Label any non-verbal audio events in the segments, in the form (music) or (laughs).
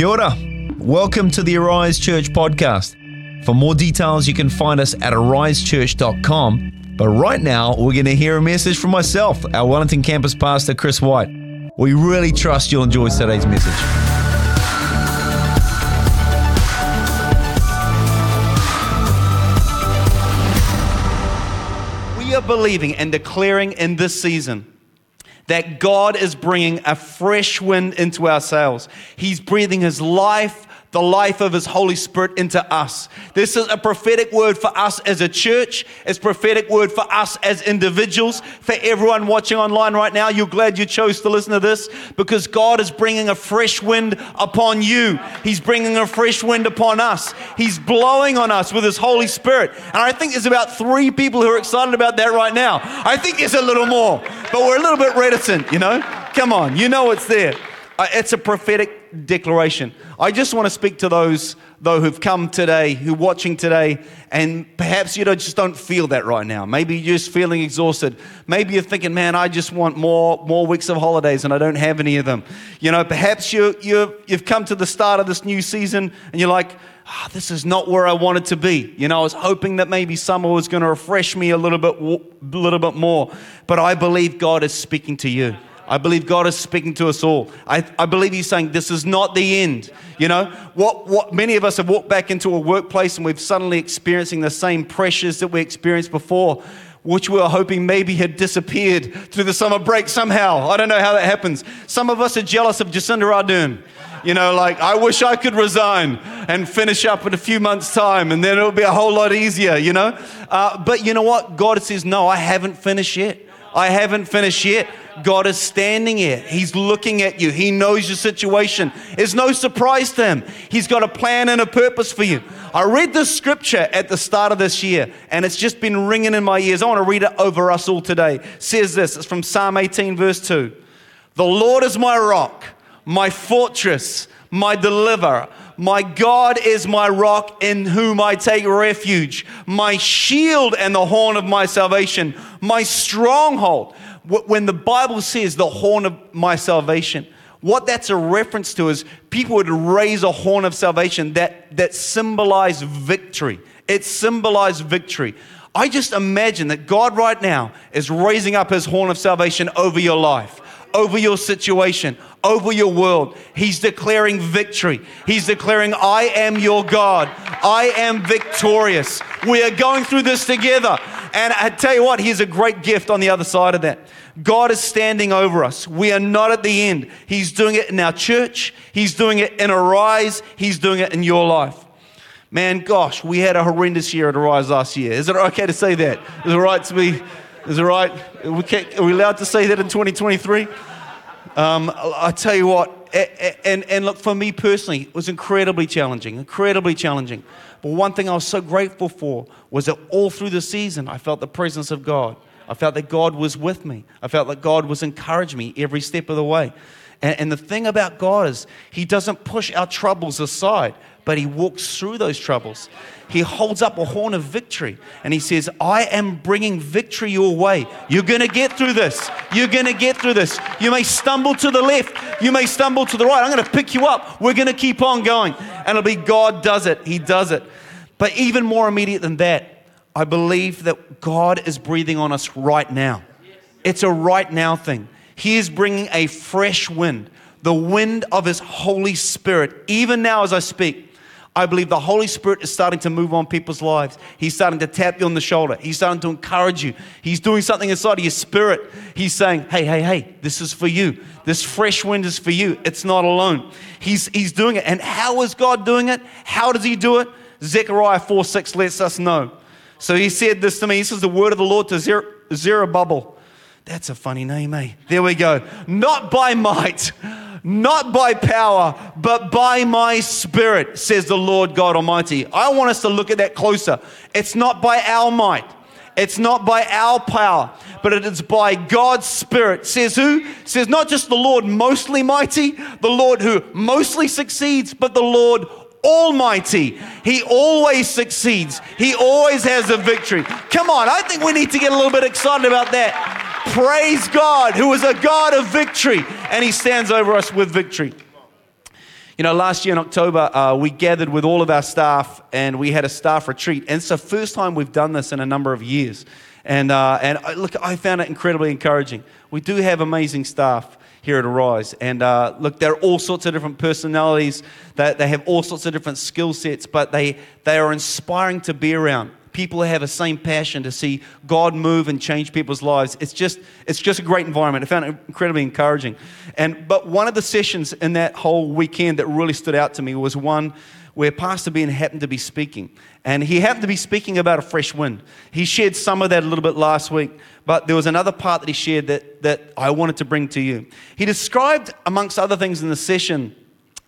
Kia ora. Welcome to the Arise Church podcast. For more details, you can find us at arisechurch.com. But right now, we're going to hear a message from myself, our Wellington campus pastor, Chris White. We really trust you'll enjoy today's message. We are believing and declaring in this season that God is bringing a fresh wind into our sails. He's breathing His life, the life of His Holy Spirit into us. This is a prophetic word for us as a church. It's prophetic word for us as individuals. For everyone watching online right now, you're glad you chose to listen to this because God is bringing a fresh wind upon you. He's bringing a fresh wind upon us. He's blowing on us with His Holy Spirit. And I think there's about three people who are excited about that right now. I think there's a little more, but we're a little bit reticent, you know? Come on, you know it's there. Uh, It's a prophetic declaration. I just want to speak to those though who've come today, who are watching today, and perhaps you just don't feel that right now. Maybe you're just feeling exhausted. Maybe you're thinking, man, I just want more, more weeks of holidays and I don't have any of them. You know, perhaps you, you, you've come to the start of this new season and you're like, ah, this is not where I wanted to be. You know, I was hoping that maybe summer was going to refresh me a little bit, a little bit more. But I believe God is speaking to you. I believe God is speaking to us all. I, I believe He's saying this is not the end. You know, what, what many of us have walked back into a workplace and we've suddenly experiencing the same pressures that we experienced before, which we were hoping maybe had disappeared through the summer break somehow. I don't know how that happens. Some of us are jealous of Jacinda Ardern. You know, like, I wish I could resign and finish up in a few months' time, and then it'll be a whole lot easier, you know? Uh, but you know what? God says, No, I haven't finished yet. I haven't finished yet. God is standing here. He's looking at you. He knows your situation. It's no surprise to him. He's got a plan and a purpose for you. I read this scripture at the start of this year, and it's just been ringing in my ears. I want to read it over us all today. It says this it's from Psalm 18, verse 2. The Lord is my rock, my fortress, my deliverer. My God is my rock in whom I take refuge, my shield and the horn of my salvation, my stronghold. When the Bible says the horn of my salvation, what that's a reference to is people would raise a horn of salvation that, that symbolized victory. It symbolized victory. I just imagine that God right now is raising up his horn of salvation over your life over your situation, over your world. He's declaring victory. He's declaring, I am your God. I am victorious. We are going through this together. And I tell you what, here's a great gift on the other side of that. God is standing over us. We are not at the end. He's doing it in our church, He's doing it in Arise, He's doing it in your life. Man, gosh, we had a horrendous year at Arise last year. Is it okay to say that? Is it right to be? Is it right? We are we allowed to say that in 2023? Um, I tell you what, and, and look, for me personally, it was incredibly challenging, incredibly challenging. But one thing I was so grateful for was that all through the season, I felt the presence of God. I felt that God was with me. I felt that God was encouraging me every step of the way. And, and the thing about God is, He doesn't push our troubles aside, but He walks through those troubles. He holds up a horn of victory and He says, I am bringing victory your way. You're going to get through this. You're going to get through this. You may stumble to the left, you may stumble to the right. I'm going to pick you up. We're going to keep on going. And it'll be God does it. He does it. But even more immediate than that, I believe that God is breathing on us right now. It's a right now thing. He is bringing a fresh wind, the wind of His Holy Spirit. Even now, as I speak, I believe the Holy Spirit is starting to move on people's lives. He's starting to tap you on the shoulder. He's starting to encourage you. He's doing something inside of your spirit. He's saying, hey, hey, hey, this is for you. This fresh wind is for you. It's not alone. He's, he's doing it. And how is God doing it? How does He do it? Zechariah 4 6 lets us know. So He said this to me. This is the word of the Lord to Zerubbabel. That's a funny name, eh? There we go. Not by might, not by power, but by my spirit, says the Lord God Almighty. I want us to look at that closer. It's not by our might. It's not by our power, but it is by God's Spirit. Says who? Says not just the Lord mostly mighty, the Lord who mostly succeeds, but the Lord Almighty. He always succeeds. He always has a victory. Come on, I think we need to get a little bit excited about that. Praise God, who is a God of victory, and He stands over us with victory. You know, last year in October, uh, we gathered with all of our staff and we had a staff retreat. And it's the first time we've done this in a number of years. And, uh, and I, look, I found it incredibly encouraging. We do have amazing staff here at Arise. And uh, look, there are all sorts of different personalities, they, they have all sorts of different skill sets, but they, they are inspiring to be around. People have the same passion to see God move and change people's lives. It's just, it's just a great environment. I found it incredibly encouraging. And, but one of the sessions in that whole weekend that really stood out to me was one where Pastor Ben happened to be speaking. And he happened to be speaking about a fresh wind. He shared some of that a little bit last week, but there was another part that he shared that, that I wanted to bring to you. He described, amongst other things in the session,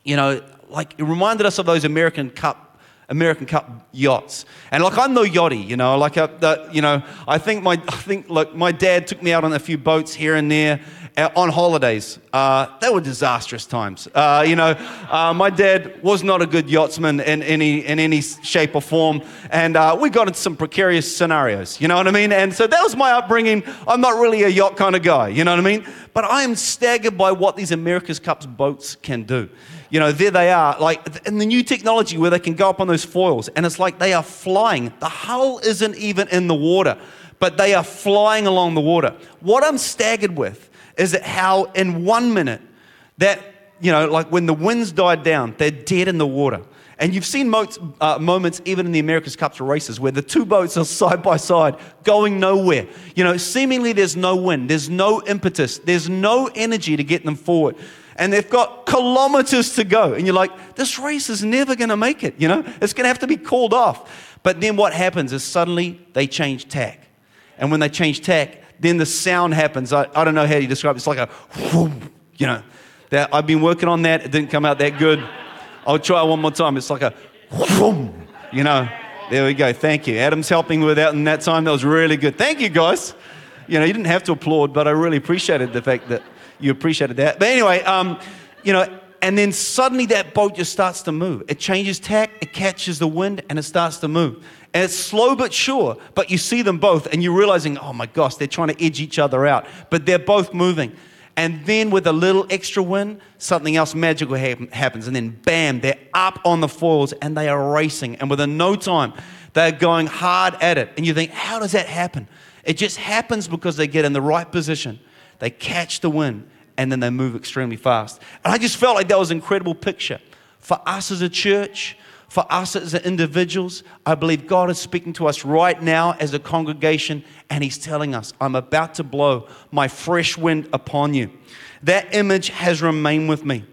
you know, like it reminded us of those American Cup American Cup yachts. And like I'm no yachty, you know, like a, uh, the, you know, I think my I think look, my dad took me out on a few boats here and there uh, on holidays. Uh, they were disastrous times. Uh, you know, uh, my dad was not a good yachtsman in any, in any shape or form, and uh, we got into some precarious scenarios, you know what I mean? And so that was my upbringing. I'm not really a yacht kind of guy, you know what I mean? But I am staggered by what these America's Cups boats can do. You know, there they are, like in the new technology where they can go up on those foils, and it's like they are flying. The hull isn't even in the water, but they are flying along the water. What I'm staggered with is that how in one minute that, you know, like when the winds died down, they're dead in the water. And you've seen uh, moments, even in the America's Cup races, where the two boats are (laughs) side by side, going nowhere. You know, seemingly there's no wind, there's no impetus, there's no energy to get them forward. And they've got kilometers to go. And you're like, this race is never going to make it. You know, it's going to have to be called off. But then what happens is suddenly they change tack. And when they change tack, then the sound happens. I, I don't know how you describe it. It's like a, whoom, you know. That, I've been working on that. It didn't come out that good. I'll try one more time. It's like a, whoom, you know. There we go. Thank you. Adam's helping with that in that time. That was really good. Thank you, guys. You know, you didn't have to applaud, but I really appreciated the fact that you appreciated that. But anyway, um, you know, and then suddenly that boat just starts to move. It changes tack, it catches the wind, and it starts to move. And it's slow but sure, but you see them both, and you're realizing, oh my gosh, they're trying to edge each other out, but they're both moving. And then with a little extra wind, something else magical happens. And then bam, they're up on the foils and they are racing. And within no time, they're going hard at it. And you think, how does that happen? It just happens because they get in the right position, they catch the wind, and then they move extremely fast. And I just felt like that was an incredible picture for us as a church for us as individuals, I believe God is speaking to us right now as a congregation, and He's telling us, I'm about to blow my fresh wind upon you. That image has remained with me.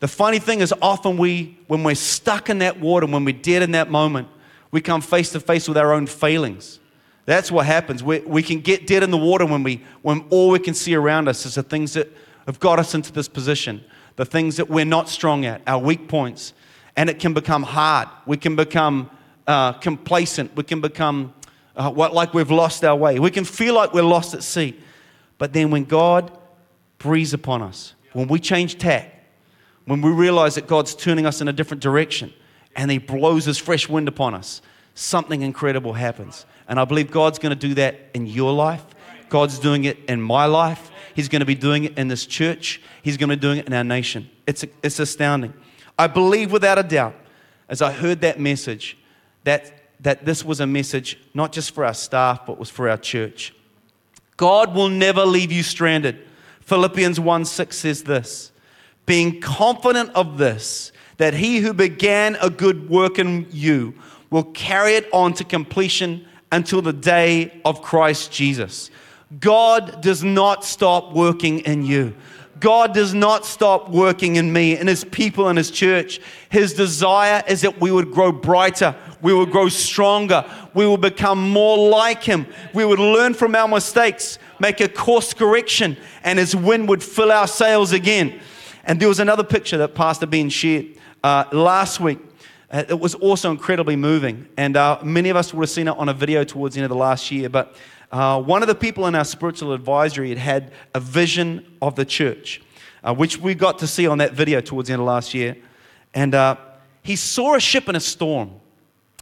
The funny thing is, often we, when we're stuck in that water, when we're dead in that moment, we come face to face with our own failings. That's what happens. We, we can get dead in the water when, we, when all we can see around us is the things that have got us into this position, the things that we're not strong at, our weak points and it can become hard. We can become uh, complacent. We can become uh, what, like we've lost our way. We can feel like we're lost at sea. But then when God breathes upon us, when we change tack, when we realize that God's turning us in a different direction and He blows His fresh wind upon us, something incredible happens. And I believe God's going to do that in your life. God's doing it in my life. He's going to be doing it in this church. He's going to be doing it in our nation. It's, it's astounding. I believe without a doubt, as I heard that message, that, that this was a message not just for our staff, but was for our church. God will never leave you stranded. Philippians 1 6 says this being confident of this, that he who began a good work in you will carry it on to completion until the day of Christ Jesus. God does not stop working in you. God does not stop working in me and his people and his church. His desire is that we would grow brighter, we would grow stronger, we would become more like him. We would learn from our mistakes, make a course correction, and his wind would fill our sails again. And there was another picture that Pastor Ben shared uh, last week. Uh, it was also incredibly moving. And uh, many of us would have seen it on a video towards the end of the last year. But uh, one of the people in our spiritual advisory had had a vision of the church, uh, which we got to see on that video towards the end of last year. And uh, he saw a ship in a storm,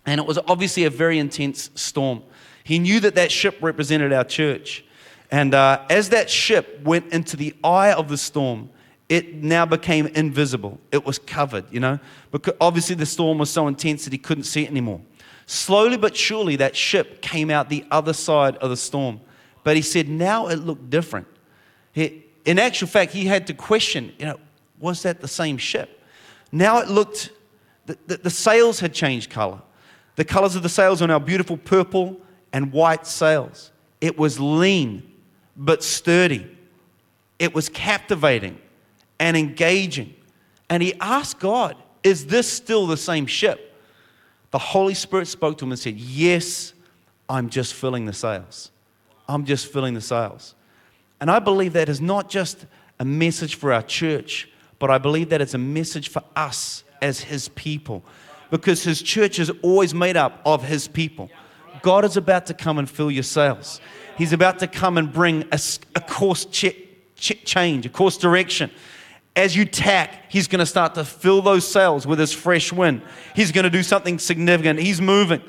and it was obviously a very intense storm. He knew that that ship represented our church. And uh, as that ship went into the eye of the storm, it now became invisible. It was covered, you know, because obviously the storm was so intense that he couldn't see it anymore. Slowly but surely, that ship came out the other side of the storm. But he said now it looked different. He, in actual fact, he had to question, you know, was that the same ship? Now it looked, the, the, the sails had changed color. The colors of the sails are now beautiful purple and white sails. It was lean but sturdy. It was captivating and engaging. And he asked God, Is this still the same ship? The Holy Spirit spoke to him and said, Yes, I'm just filling the sails. I'm just filling the sails. And I believe that is not just a message for our church, but I believe that it's a message for us as His people. Because His church is always made up of His people. God is about to come and fill your sails. He's about to come and bring a, a course ch- ch- change, a course direction as you tack, he's going to start to fill those sails with his fresh wind. He's going to do something significant. He's moving.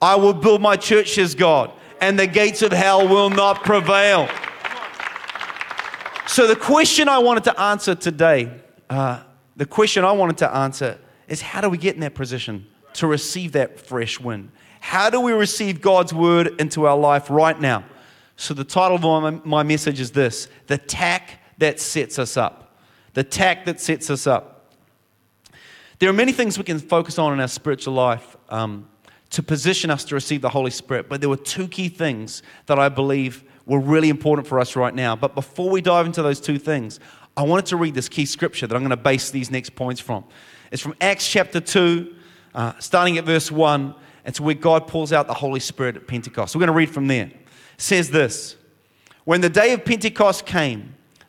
I will build my church, says God, and the gates of hell will not prevail. So, the question I wanted to answer today, uh, the question I wanted to answer is how do we get in that position to receive that fresh wind? How do we receive God's word into our life right now? So, the title of my, my message is this The Tack That Sets Us Up the tack that sets us up. There are many things we can focus on in our spiritual life um, to position us to receive the Holy Spirit, but there were two key things that I believe were really important for us right now. But before we dive into those two things, I wanted to read this key scripture that I'm going to base these next points from. It's from Acts chapter 2, uh, starting at verse 1. It's where God pulls out the Holy Spirit at Pentecost. We're going to read from there. It says this When the day of Pentecost came,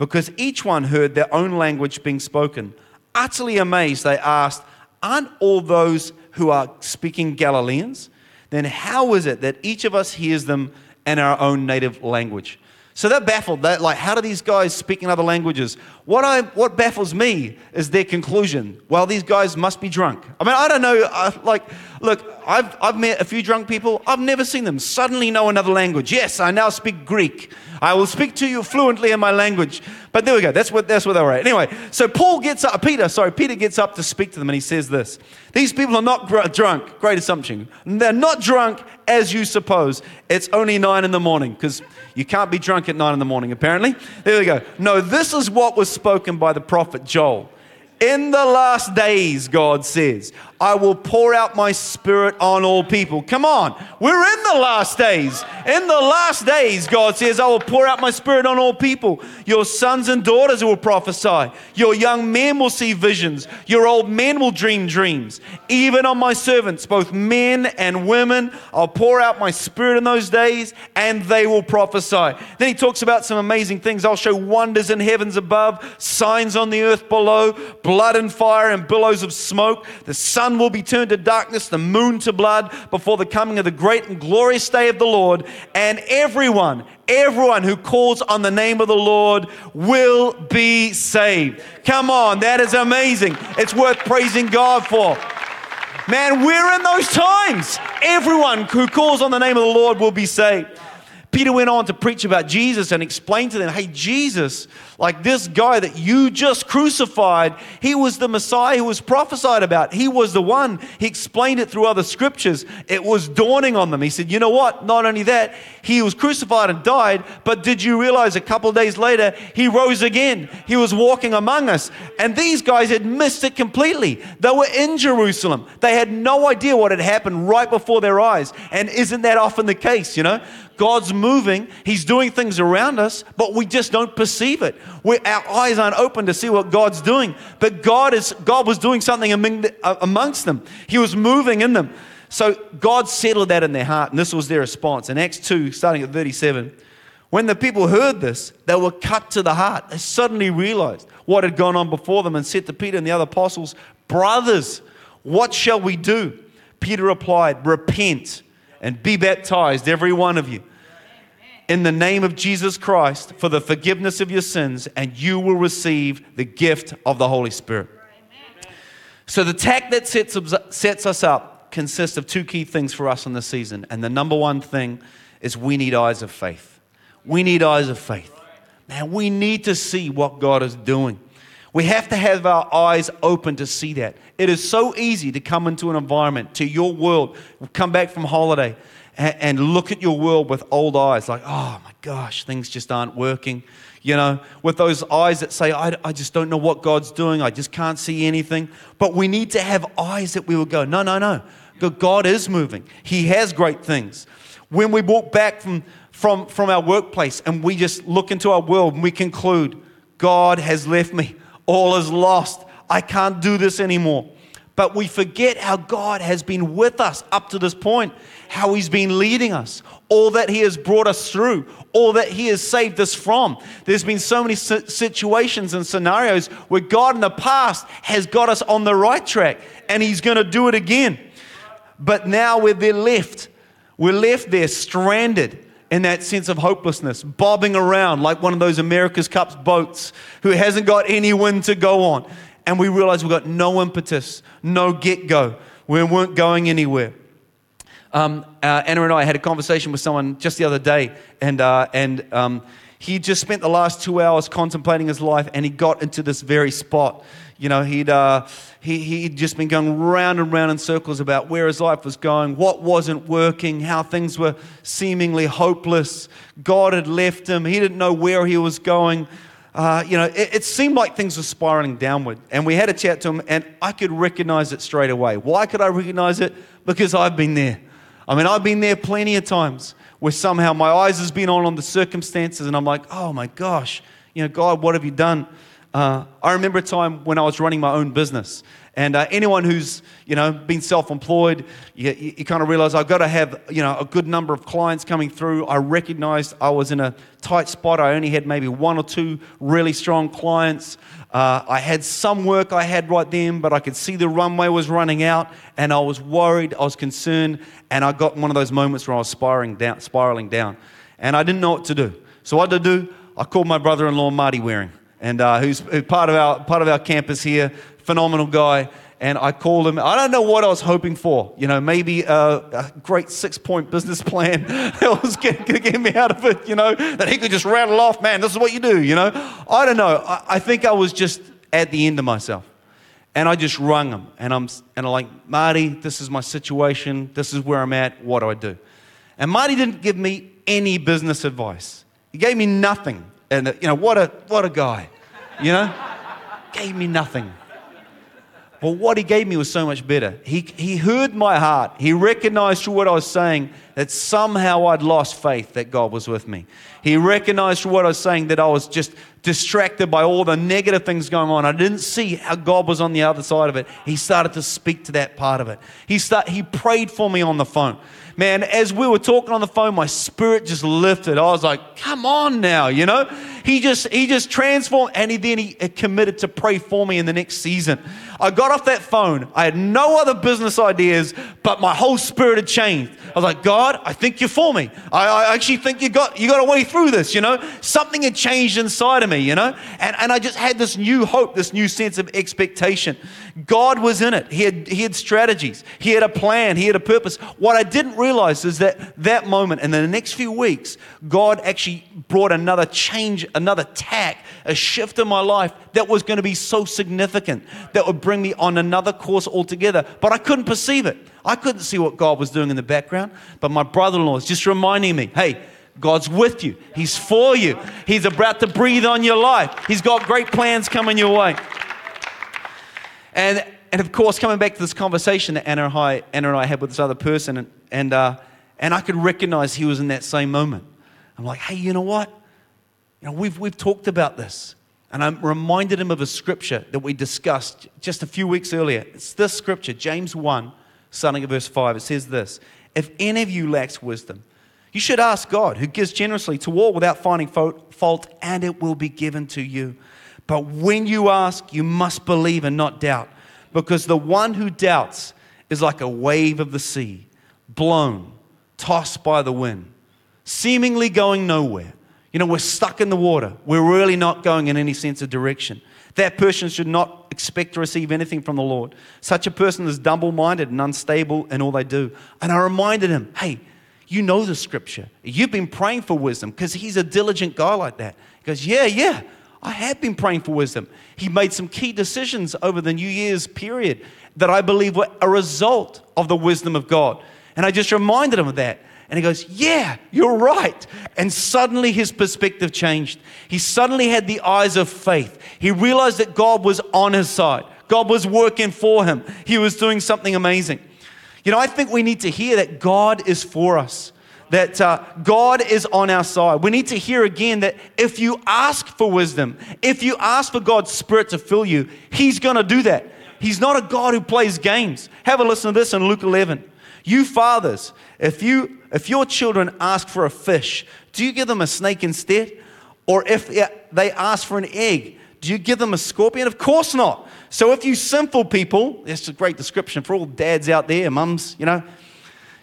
because each one heard their own language being spoken. Utterly amazed, they asked, Aren't all those who are speaking Galileans? Then how is it that each of us hears them in our own native language? So they're baffled. They're like, how do these guys speak in other languages? What, I, what baffles me is their conclusion. Well, these guys must be drunk. I mean, I don't know. I, like, look, I've, I've met a few drunk people. I've never seen them suddenly know another language. Yes, I now speak Greek. I will speak to you fluently in my language. But there we go. That's what, that's what they were at. Anyway, so Paul gets up, Peter, sorry, Peter gets up to speak to them and he says this. These people are not gr- drunk. Great assumption. They're not drunk as you suppose. It's only nine in the morning because you can't be drunk at nine in the morning, apparently. There we go. No, this is what was spoken by the prophet Joel. In the last days, God says, I will pour out my spirit on all people. Come on, we're in the last days. In the last days, God says, I will pour out my spirit on all people. Your sons and daughters will prophesy. Your young men will see visions. Your old men will dream dreams. Even on my servants, both men and women, I'll pour out my spirit in those days and they will prophesy. Then he talks about some amazing things. I'll show wonders in heavens above, signs on the earth below blood and fire and billows of smoke. The sun will be turned to darkness, the moon to blood before the coming of the great and glorious day of the Lord. And everyone, everyone who calls on the name of the Lord will be saved. Come on, that is amazing. It's worth praising God for. Man, we're in those times. Everyone who calls on the name of the Lord will be saved. Peter went on to preach about Jesus and explain to them, hey, Jesus, like this guy that you just crucified, he was the Messiah who was prophesied about. He was the one. He explained it through other scriptures. It was dawning on them. He said, you know what? Not only that, he was crucified and died, but did you realize a couple days later, he rose again? He was walking among us. And these guys had missed it completely. They were in Jerusalem. They had no idea what had happened right before their eyes. And isn't that often the case, you know? God's moving, He's doing things around us, but we just don't perceive it. We our eyes aren't open to see what God's doing. But God, is, God was doing something uh, amongst them, He was moving in them. So God settled that in their heart, and this was their response. In Acts 2, starting at 37, When the people heard this, they were cut to the heart. They suddenly realized what had gone on before them and said to Peter and the other apostles, Brothers, what shall we do? Peter replied, Repent and be baptized, every one of you, in the name of Jesus Christ for the forgiveness of your sins, and you will receive the gift of the Holy Spirit. So, the tack that sets, sets us up consists of two key things for us in this season. And the number one thing is we need eyes of faith. We need eyes of faith. Man, we need to see what God is doing. We have to have our eyes open to see that. It is so easy to come into an environment, to your world, come back from holiday, and, look at your world with old eyes, like, oh my gosh, things just aren't working. You know, with those eyes that say, I, I just don't know what God's doing, I just can't see anything. But we need to have eyes that we will go, no, no, no. God is moving, He has great things. When we walk back from, from, from our workplace and we just look into our world and we conclude, God has left me all is lost. I can't do this anymore. But we forget how God has been with us up to this point, how He's been leading us, all that He has brought us through, all that He has saved us from. There's been so many situations and scenarios where God in the past has got us on the right track, and He's going to do it again. But now we're there left. We're left there stranded in that sense of hopelessness, bobbing around like one of those America's Cups boats who hasn't got any wind to go on. And we realize we've got no impetus, no get go. We weren't going anywhere. Um, uh, Anna and I had a conversation with someone just the other day, and, uh, and um, he just spent the last two hours contemplating his life, and he got into this very spot. You know, he'd, uh, he, he'd just been going round and round in circles about where his life was going, what wasn't working, how things were seemingly hopeless. God had left him. He didn't know where he was going. Uh, you know, it, it, seemed like things were spiraling downward. And we had a chat to him, and I could recognize it straight away. Why could I recognize it? Because I've been there. I mean, I've been there plenty of times where somehow my eyes has been on on the circumstances, and I'm like, oh my gosh, you know, God, what have you done? Uh, I remember a time when I was running my own business. And uh, anyone who's, you know, been self-employed, you, you, you kind of realize I've got to have, you know, a good number of clients coming through. I recognized I was in a tight spot. I only had maybe one or two really strong clients. Uh, I had some work I had right then, but I could see the runway was running out, and I was worried, I was concerned, and I got one of those moments where I was spiraling down, spiraling down. And I didn't know what to do. So what did I do? I called my brother-in-law, Marty Waring and uh, who's part of our part of our campus here. Phenomenal guy. And I called him. I don't know what I was hoping for. You know, maybe a, a great six-point business plan (laughs) that was going to get me out of it. You know, that he could just rattle off. Man, this is what you do. You know, I don't know. I, I think I was just at the end of myself. And I just rung him, and I'm and I'm like, Marty, this is my situation. This is where I'm at. What do I do? And Marty didn't give me any business advice. He gave me nothing. And, you know, what a, what a guy, you know? gave me nothing. But what he gave me was so much better. He, he heard my heart. He recognized through what I was saying that somehow I'd lost faith that God was with me. He recognized through what I was saying that I was just distracted by all the negative things going on. I didn't see how God was on the other side of it. He started to speak to that part of it. He, start, he prayed for me on the phone man, as we were talking on the phone, my spirit just lifted. I was like, come on now, you know? He just he just transformed and he then he uh, committed to pray for me in the next season. I got off that phone. I had no other business ideas, but my whole spirit had changed. I was like, God, I think you're for me. I, I actually think you got you got a way through this, you know? Something had changed inside of me, you know? And, and I just had this new hope, this new sense of expectation. God was in it. He had, he had strategies, He had a plan, He had a purpose. What I didn't realize is that that moment and the next few weeks, God actually brought another change, another tack, a shift in my life that was going to be so significant that would bring me on another course altogether. But I couldn't perceive it. I couldn't see what God was doing in the background. But my brother in law is just reminding me hey, God's with you. He's for you. He's about to breathe on your life. He's got great plans coming your way. And, and of course, coming back to this conversation that Anna and I, Anna and I had with this other person, and, and, uh, and I could recognize he was in that same moment. I'm like, hey, you know what? You know, we've, we've talked about this. And I reminded him of a scripture that we discussed just a few weeks earlier. It's this scripture, James 1, starting at verse 5. It says this If any of you lacks wisdom, You should ask God, who gives generously to all without finding fault, and it will be given to you. But when you ask, you must believe and not doubt, because the one who doubts is like a wave of the sea, blown, tossed by the wind, seemingly going nowhere. You know, we're stuck in the water. We're really not going in any sense of direction. That person should not expect to receive anything from the Lord. Such a person is double minded and unstable in all they do. And I reminded him, hey, you know the scripture. You've been praying for wisdom because he's a diligent guy like that. He goes, yeah, yeah, I have been praying for wisdom. He made some key decisions over the New Year's period that I believe were a result of the wisdom of God. And I just reminded him of that. And he goes, Yeah, you're right. And suddenly his perspective changed. He suddenly had the eyes of faith. He realized that God was on his side, God was working for him, he was doing something amazing. You know, I think we need to hear that God is for us, that uh, God is on our side. We need to hear again that if you ask for wisdom, if you ask for God's Spirit to fill you, He's going to do that. He's not a God who plays games. Have a listen to this in Luke 11. You fathers, if you if your children ask for a fish, do you give them a snake instead? Or if they ask for an egg, do you give them a scorpion? Of course not. So if you sinful people, that's a great description for all dads out there, mums, you know,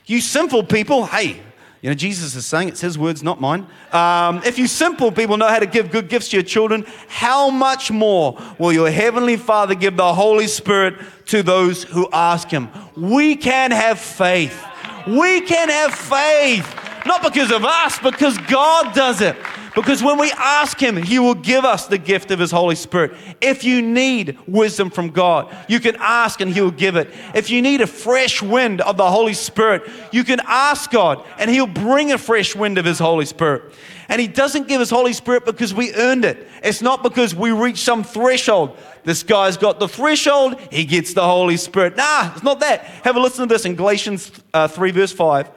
you sinful people, hey, you know, Jesus is saying it's his words, not mine. Um, if you simple people know how to give good gifts to your children, how much more will your heavenly Father give the Holy Spirit to those who ask him? We can have faith. We can have faith, not because of us, because God does it. Because when we ask Him, He will give us the gift of His Holy Spirit. If you need wisdom from God, you can ask and He will give it. If you need a fresh wind of the Holy Spirit, you can ask God and He'll bring a fresh wind of His Holy Spirit. And He doesn't give His Holy Spirit because we earned it. It's not because we reached some threshold. This guy's got the threshold, he gets the Holy Spirit. Nah, it's not that. Have a listen to this in Galatians uh, 3, verse 5.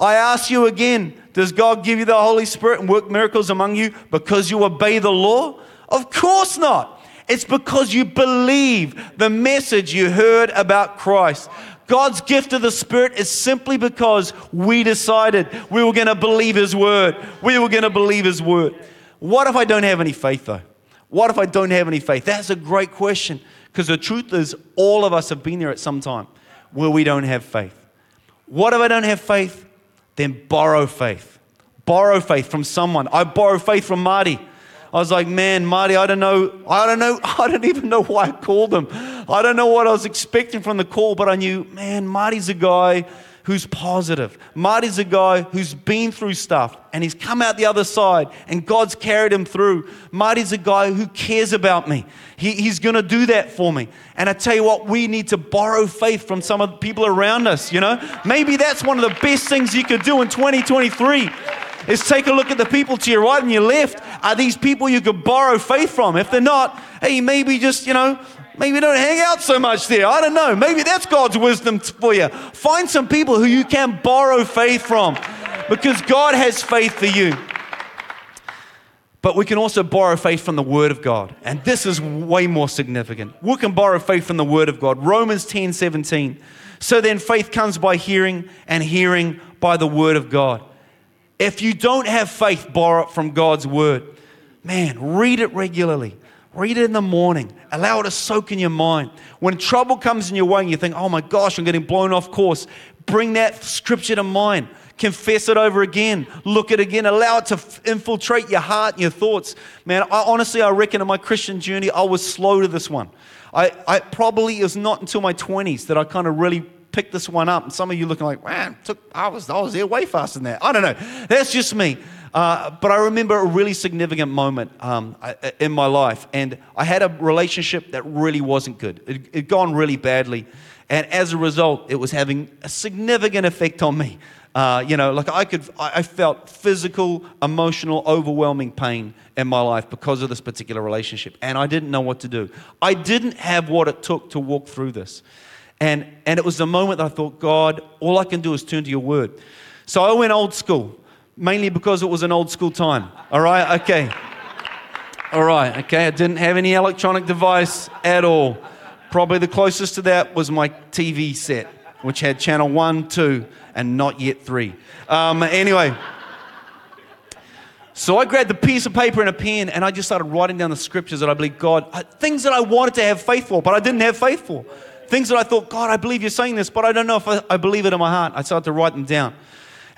I ask you again, does God give you the Holy Spirit and work miracles among you because you obey the law? Of course not. It's because you believe the message you heard about Christ. God's gift of the Spirit is simply because we decided we were going to believe His word. We were going to believe His word. What if I don't have any faith, though? What if I don't have any faith? That's a great question because the truth is, all of us have been there at some time where we don't have faith. What if I don't have faith? Then borrow faith. Borrow faith from someone. I borrow faith from Marty. I was like, man, Marty, I don't know. I don't know. (laughs) I don't even know why I called him. I don't know what I was expecting from the call, but I knew, man, Marty's a guy who's positive. Marty's a guy who's been through stuff and he's come out the other side and God's carried him through. Marty's a guy who cares about me. He, he's going to do that for me. And I tell you what, we need to borrow faith from some of the people around us, you know? Maybe that's one of the best things you could do in 2023 is take a look at the people to your right and your left. Are these people you could borrow faith from? If they're not, hey, maybe just, you know, Maybe don't hang out so much there. I don't know. Maybe that's God's wisdom for you. Find some people who you can borrow faith from because God has faith for you. But we can also borrow faith from the Word of God. And this is way more significant. We can borrow faith from the Word of God. Romans 10 17. So then faith comes by hearing, and hearing by the Word of God. If you don't have faith, borrow it from God's Word. Man, read it regularly. Read it in the morning. Allow it to soak in your mind. When trouble comes in your way and you think, oh my gosh, I'm getting blown off course, bring that scripture to mind. Confess it over again. Look at it again. Allow it to infiltrate your heart and your thoughts. Man, I, honestly, I reckon in my Christian journey, I was slow to this one. I, I probably it was not until my 20s that I kind of really picked this one up. And some of you looking like, man, took, I, was, I was there way faster than that. I don't know. That's just me. Uh, but I remember a really significant moment um, in my life, and I had a relationship that really wasn't good. It had gone really badly, and as a result, it was having a significant effect on me. Uh, you know, like I could, I felt physical, emotional, overwhelming pain in my life because of this particular relationship, and I didn't know what to do. I didn't have what it took to walk through this, and and it was the moment that I thought, God, all I can do is turn to Your Word. So I went old school mainly because it was an old school time. All right, okay. All right, okay. I didn't have any electronic device at all. Probably the closest to that was my TV set, which had channel one, two, and not yet three. Um, anyway, So I grabbed a piece of paper and a pen and I just started writing down the scriptures that I believe God, uh, things that I wanted to have faith for, but I didn't have faith for. Things that I thought, God, I believe you're saying this, but I don't know if I, I believe it in my heart. I started to write them down.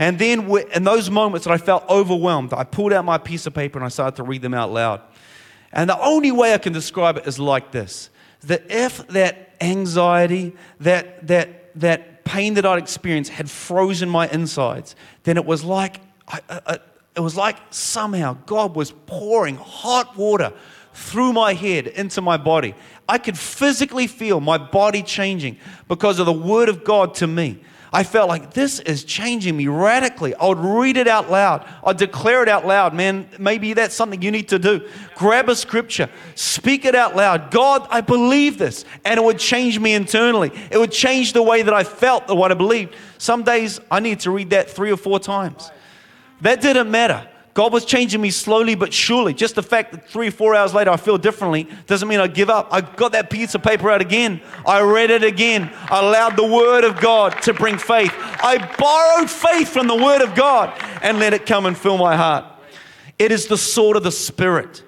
And then in those moments that I felt overwhelmed, I pulled out my piece of paper and I started to read them out loud. And the only way I can describe it is like this that if that anxiety, that, that, that pain that I'd experienced had frozen my insides, then it was like I, I, it was like somehow God was pouring hot water through my head into my body. I could physically feel my body changing because of the word of God to me. I felt like this is changing me radically. I would read it out loud. I'd declare it out loud. Man, maybe that's something you need to do. Grab a scripture, speak it out loud. God, I believe this. And it would change me internally. It would change the way that I felt or what I believed. Some days I need to read that three or four times. That didn't matter. God was changing me slowly but surely. Just the fact that three four hours later I feel differently doesn't mean I give up. I got that piece of paper out again. I read it again. I allowed the Word of God to bring faith. I borrowed faith from the Word of God and let it come and fill my heart. It is the sword of the Spirit.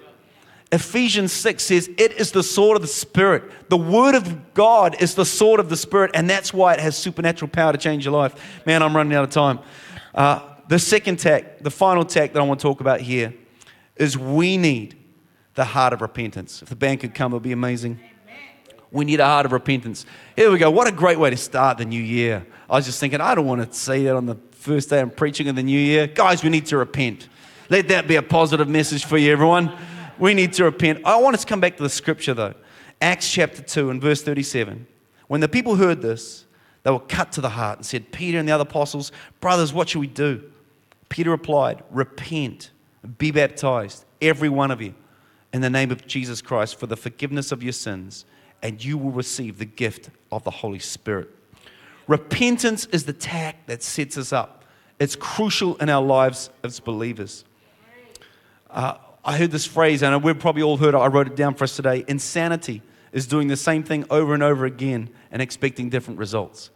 Ephesians 6 says, It is the sword of the Spirit. The Word of God is the sword of the Spirit, and that's why it has supernatural power to change your life. Man, I'm running out of time. Uh, the second tack, the final tack that I want to talk about here is we need the heart of repentance. If the band could come, it would be amazing. We need a heart of repentance. Here we go. What a great way to start the new year. I was just thinking, I don't want to say that on the first day I'm preaching in the new year. Guys, we need to repent. Let that be a positive message for you, everyone. We need to repent. I want us to come back to the scripture, though. Acts chapter 2 and verse 37. When the people heard this, they were cut to the heart and said, Peter and the other apostles, brothers, what should we do? Peter replied, Repent, be baptized, every one of you, in the name of Jesus Christ for the forgiveness of your sins, and you will receive the gift of the Holy Spirit. Repentance is the tack that sets us up, it's crucial in our lives as believers. Uh, I heard this phrase, and we've probably all heard it. I wrote it down for us today. Insanity is doing the same thing over and over again and expecting different results.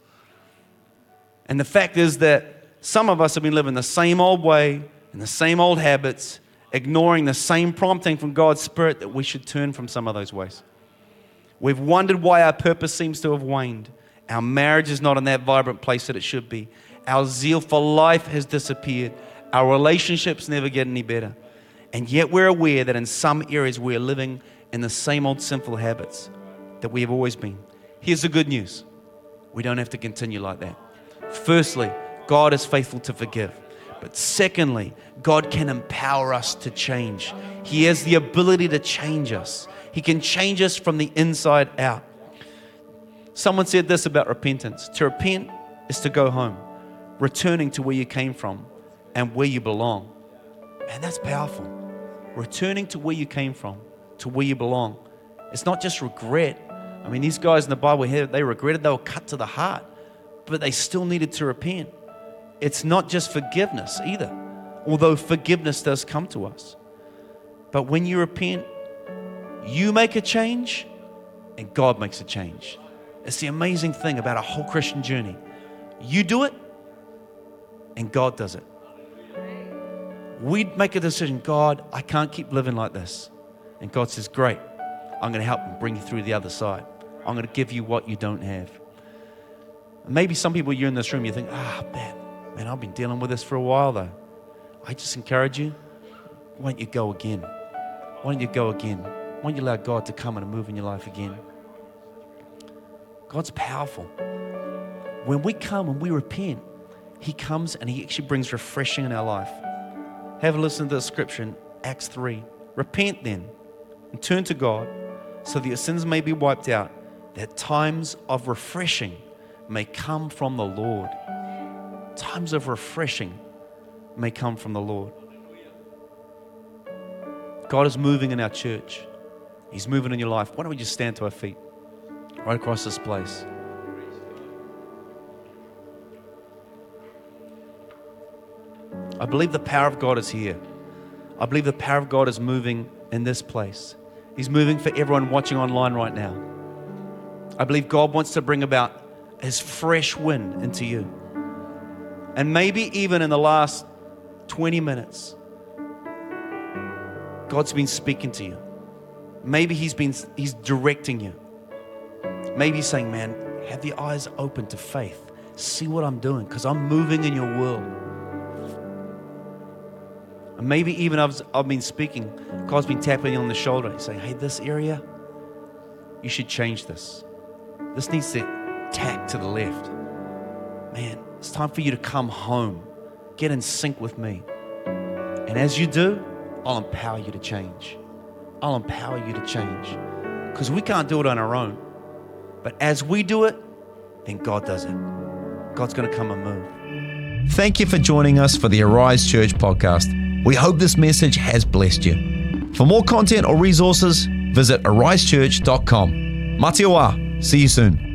And the fact is that some of us have been living the same old way and the same old habits, ignoring the same prompting from God's Spirit that we should turn from some of those ways. We've wondered why our purpose seems to have waned. Our marriage is not in that vibrant place that it should be. Our zeal for life has disappeared. Our relationships never get any better. And yet we're aware that in some areas we're living in the same old sinful habits that we have always been. Here's the good news we don't have to continue like that. Firstly, God is faithful to forgive. But secondly, God can empower us to change. He has the ability to change us, He can change us from the inside out. Someone said this about repentance to repent is to go home, returning to where you came from and where you belong. Man, that's powerful. Returning to where you came from, to where you belong. It's not just regret. I mean, these guys in the Bible here, they regretted, they were cut to the heart, but they still needed to repent it's not just forgiveness either, although forgiveness does come to us. But when you repent, you make a change and God makes a change. It's the amazing thing about a whole Christian journey. You do it and God does it. We make a decision God, I can't keep living like this. And God says, Great, I'm going to help and bring you through the other side. I'm going to give you what you don't have. Maybe some people you're in this room, you think, ah, oh, man, Man, I've been dealing with this for a while though. I just encourage you, why don't you go again? Why don't you go again? Why don't you allow God to come and move in your life again? God's powerful. When we come and we repent, He comes and He actually brings refreshing in our life. Have a listen to the scripture in Acts 3. Repent then and turn to God so that your sins may be wiped out, that times of refreshing may come from the Lord times of refreshing may come from the Lord. God is moving in our church. He's moving in your life. Why don't we just stand to our feet right across this place? I believe the power of God is here. I believe the power of God is moving in this place. He's moving for everyone watching online right now. I believe God wants to bring about His fresh wind into you. And maybe even in the last 20 minutes, God's been speaking to you. Maybe He's been He's directing you. Maybe He's saying, Man, have the eyes open to faith. See what I'm doing, because I'm moving in your world. And maybe even I've, I've been speaking, God's been tapping you on the shoulder and saying, Hey, this area, you should change this. This needs to tack to the left. Man, it's time for you to come home. Get in sync with me. And as you do, I'll empower you to change. I'll empower you to change. Because we can't do it on our own. But as we do it, then God does it. God's going to come and move. Thank you for joining us for the Arise Church podcast. We hope this message has blessed you. For more content or resources, visit arisechurch.com. Matiwa. See you soon.